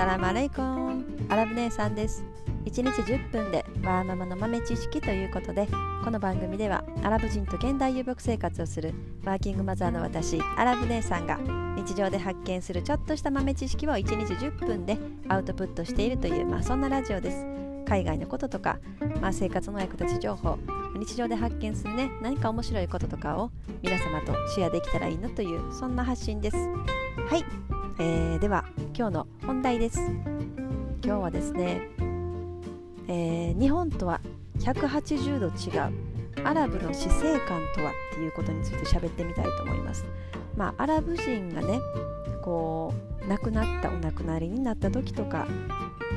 サラムアレイコンアラブ姉さんです。1日10分でワーママの豆知識ということでこの番組ではアラブ人と現代遊牧生活をするワーキングマザーの私アラブ姉さんが日常で発見するちょっとした豆知識を1日10分でアウトプットしているという、まあ、そんなラジオです。海外のこととか、まあ、生活の役立ち情報日常で発見するね何か面白いこととかを皆様とシェアできたらいいなというそんな発信です。はい、えー、では今日の本題です。今日はですね、えー、日本とは180度違うアラブの死生観とはっていうことについて喋ってみたいと思います。まあアラブ人がねこう亡くなったお亡くなりになった時とか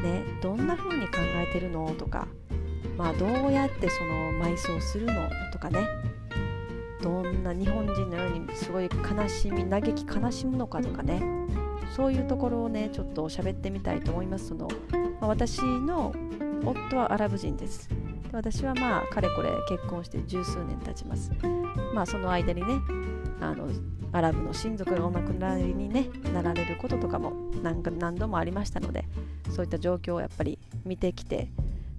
ねどんな風に考えてるのとかまあどうやってその埋葬するのとかねどんな日本人のようにすごい悲しみ嘆き悲しむのかとかねそういうところをねちょっと喋ってみたいと思いますその、まあ、私の夫はアラブ人です。で私はまあかれこれ結婚して十数年経ちます。まあその間にねあのアラブの親族がお亡くなりに、ね、なられることとかも何何度もありましたのでそういった状況をやっぱり見てきて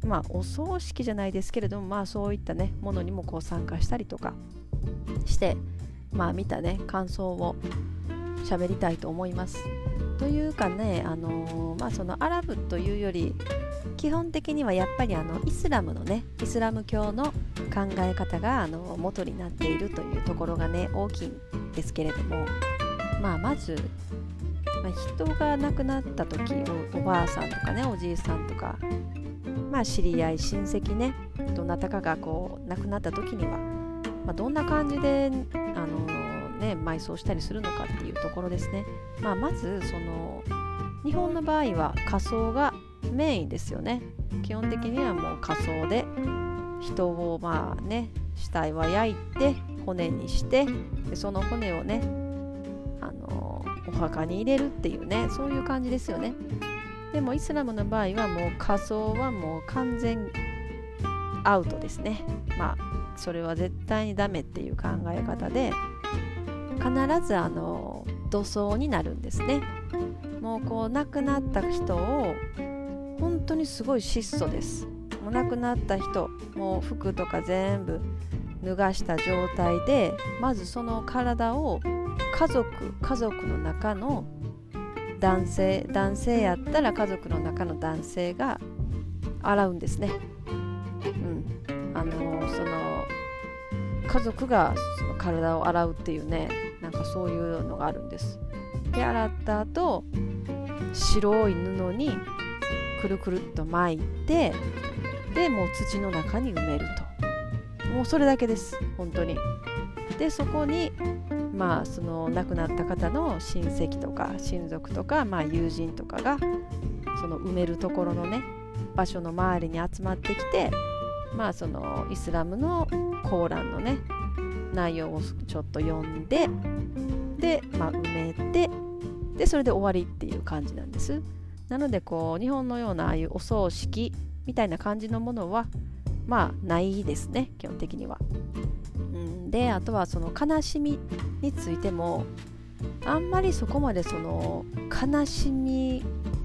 まあお葬式じゃないですけれどもまあそういったねものにもこう参加したりとかしてまあ見たね感想を喋りたいと思います。というかね、あのー、まあ、そのアラブというより基本的にはやっぱりあのイスラムのねイスラム教の考え方があの元になっているというところがね大きいんですけれども、まあ、まず、まあ、人が亡くなった時おばあさんとかねおじいさんとか、まあ、知り合い親戚ねどなたかがこう亡くなった時には、まあ、どんな感じであのーね埋葬したりするのかっていうところですね、まあ、まずその日本の場合は火葬がメインですよね。基本的にはもう火葬で人をまあね死体は焼いて骨にしてでその骨をねあのお墓に入れるっていうねそういう感じですよね。でもイスラムの場合はもう火葬はもう完全アウトですね。まあそれは絶対にダメっていう考え方で必ずあの土葬になるんですね。もうこう亡くなった人を本当にすごい質素です。もう亡くなった人もう服とか全部脱がした状態でまずその体を家族家族の中の男性男性やったら家族の中の男性が洗うんですね。うん。あのその家族がその体を洗うっていうねかそういうのがあるんです。で洗った後白い布にくるくるっと巻いてでもう土の中に埋めると。もうそれだけです本当に。でそこにまあその亡くなった方の親戚とか親族とか、まあ、友人とかがその埋めるところのね場所の周りに集まってきてまあそのイスラムのコーランのね内容をちょっと読んでで、まあ、埋めてでそれで終わりっていう感じなんです。なのでこう日本のようなああいうお葬式みたいな感じのものはまあないですね基本的には、ん、であとはその悲しみについてもあんまりそこまでその悲しみ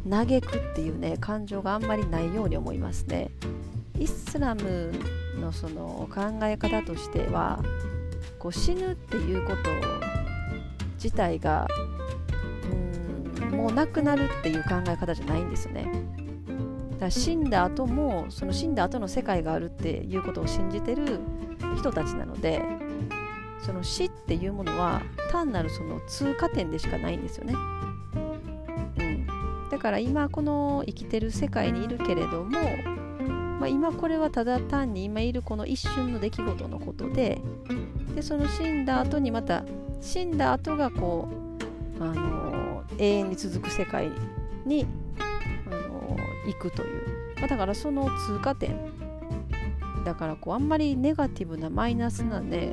嘆くっていうね感情があんまりないように思いますね。イスラムのその考え方としてはこう死ぬっていうこと自体がうんもうなくなるっていう考え方じゃないんですよね。だから死んだ後もその死んだ後の世界があるっていうことを信じてる人たちなのでその死っていうものは単なるその通過点でしかないんですよね。うん、だから今この生きてる世界にいるけれどもまあ、今これはただ単に今いるこの一瞬の出来事のことででその死んだ後にまた死んだ後がこう、あのー、永遠に続く世界に、あのー、行くという、まあ、だからその通過点だからこうあんまりネガティブなマイナスなね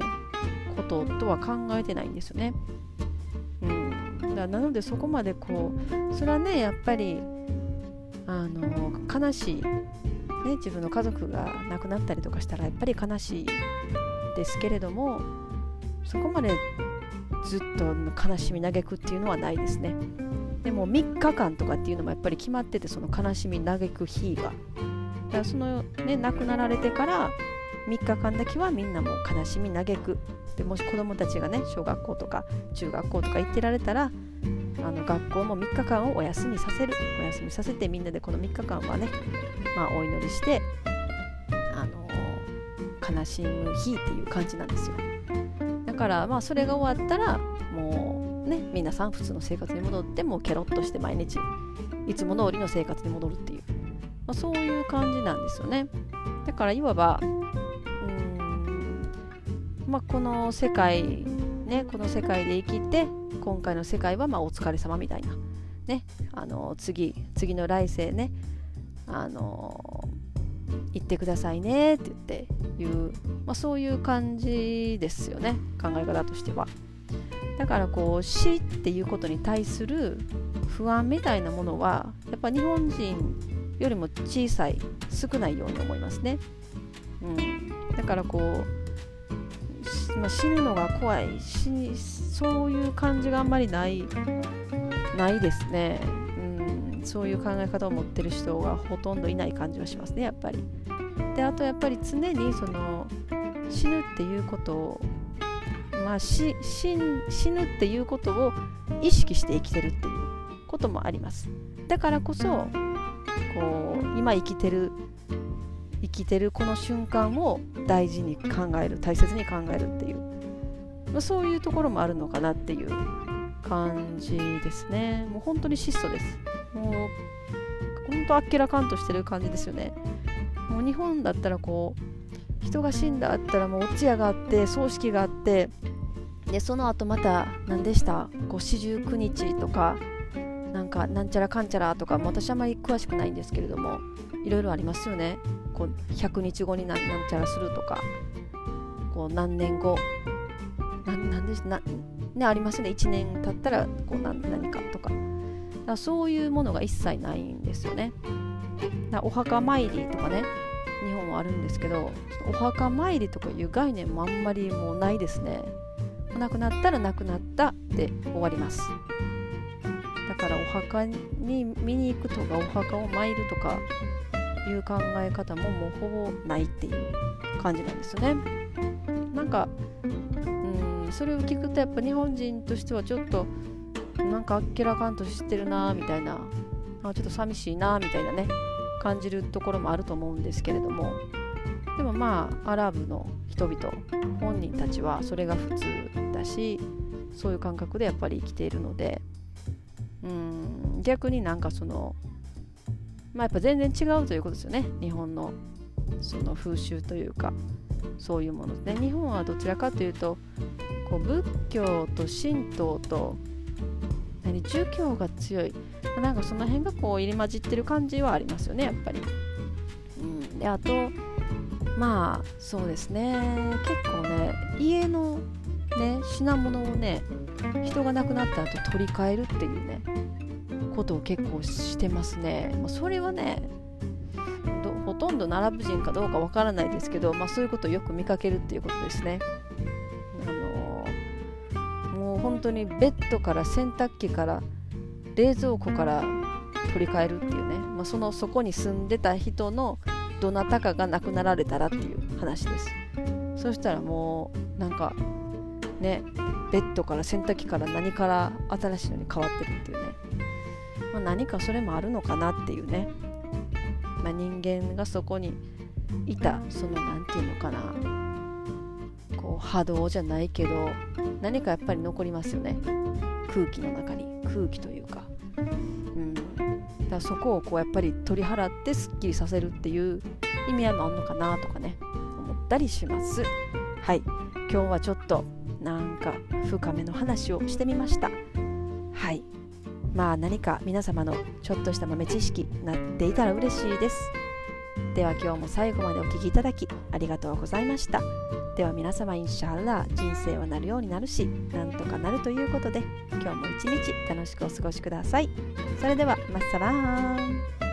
こととは考えてないんですよね。うん、だなのでそこまでこうそれはねやっぱりあの悲しい。ね、自分の家族が亡くなったりとかしたらやっぱり悲しいですけれどもそこまでずっと悲しみ嘆くっていうのはないですね。でも3日間とかっていうのもやっぱり決まっててその悲しみ嘆く日が。だからそのね亡くなられてから3日間だけはみんなも悲しみ嘆く。でもし子どもたちがね小学校とか中学校とか行ってられたらあの学校も3日間をお休みさせる。お休みさせてみんなでこの3日間はね、まあ、お祈りしてあの悲しむ日っていう感じなんですよ。だからまあそれが終わったらもうね皆さん普通の生活に戻ってもうケロッとして毎日いつも通りの生活に戻るっていう、まあ、そういう感じなんですよね。だからいわばまあ、この世界ねこの世界で生きて今回の世界はまあお疲れ様みたいな。ねあの次次の来世ねあの行ってくださいねって言って言う、まあ、そういう感じですよね考え方としては。だからこう死っていうことに対する不安みたいなものはやっぱ日本人よりも小さい少ないように思いますね、うん、だからこうま、死ぬのが怖いしそういう感じがあんまりないないですね、そういう考え方を持ってる人がほとんどいない感じはしますねやっぱり。であとやっぱり常にその死ぬっていうことをまあ死ぬっていうことを意識して生きてるっていうこともあります。だからこそこう今生きてる生きてるこの瞬間を大事に考える大切に考えるっていう、まあ、そういうところもあるのかなっていう感じですね。もう本当に質素です。もう本当あっけらかんとしてる感じですよね。もう日本だったらこう人が死んだあったらもうお通夜があって葬式があってでその後また何でした？四十九日とかなんかなんちゃらかんちゃらとかも私あまり詳しくないんですけれどもいろいろありますよね。こう100日後になんちゃらするとか。こう何年後。なんでな、ね、ありますね。1年経ったらこう何何かとか。かそういうものが一切ないんですよね。お墓参りとかね日本はあるんですけどお墓参りとかいう概念もあんまりもうないですね。亡くなったら亡くなったで終わります。だからお墓に見に行くとかお墓を参るとかいう考え方ももうほぼないっていう感じなんですよね。なんかうんそれを聞くとやっぱ日本人としてはちょっとなんかあっけらかんとしてるなみたいな。あちょっと寂しいなみたいなね。感じるところもあると思うんですけれども。でもまあアラブの人々本人たちはそれが普通だしそういう感覚でやっぱり生きているので。うん逆になんかそのまあ、やっぱ全然違うということですよね。日本のその風習というかそういうもの。で、ね、日本はどちらかというとこう仏教と神道と何宗教が強いなんかその辺がこう入り混じってる感じはありますよねやっぱり。うん、であとまあそうですね結構ね家のね品物をね人が亡くなった後取り替えるっていうねことを結構してますね。まあ、それはねほとんどアラブ人かどうかわからないですけど、まあ、そういうことをよく見かけるっていうことですね。本当にベッドから洗濯機から冷蔵庫から取り替えるっていうね、まあ、そのそこに住んでた人のどなたかが亡くなられたらっていう話です。そしたらもうなんかねベッドから洗濯機から何から新しいのに変わってるっていうね。まあ、何かそれもあるのかなっていうね、まあ、人間がそこにいたその何て言うのかな。こう波動じゃないけど何かやっぱり残りますよね。空気の中に。空気というか,、うん、だからそこをこうやっぱり取り払ってすっきりさせるっていう意味合いもあるのかなとかね。思ったりします。はい。今日はちょっとなんか深めの話をしてみました。はい。まあ何か皆様のちょっとした豆知識になっていたら嬉しいです。では今日も最後までお聴きいただきありがとうございました。では皆様インシャーラ人生はなるようになるし、なんとかなるということで今日も一日楽しくお過ごしください。それではマッサラーン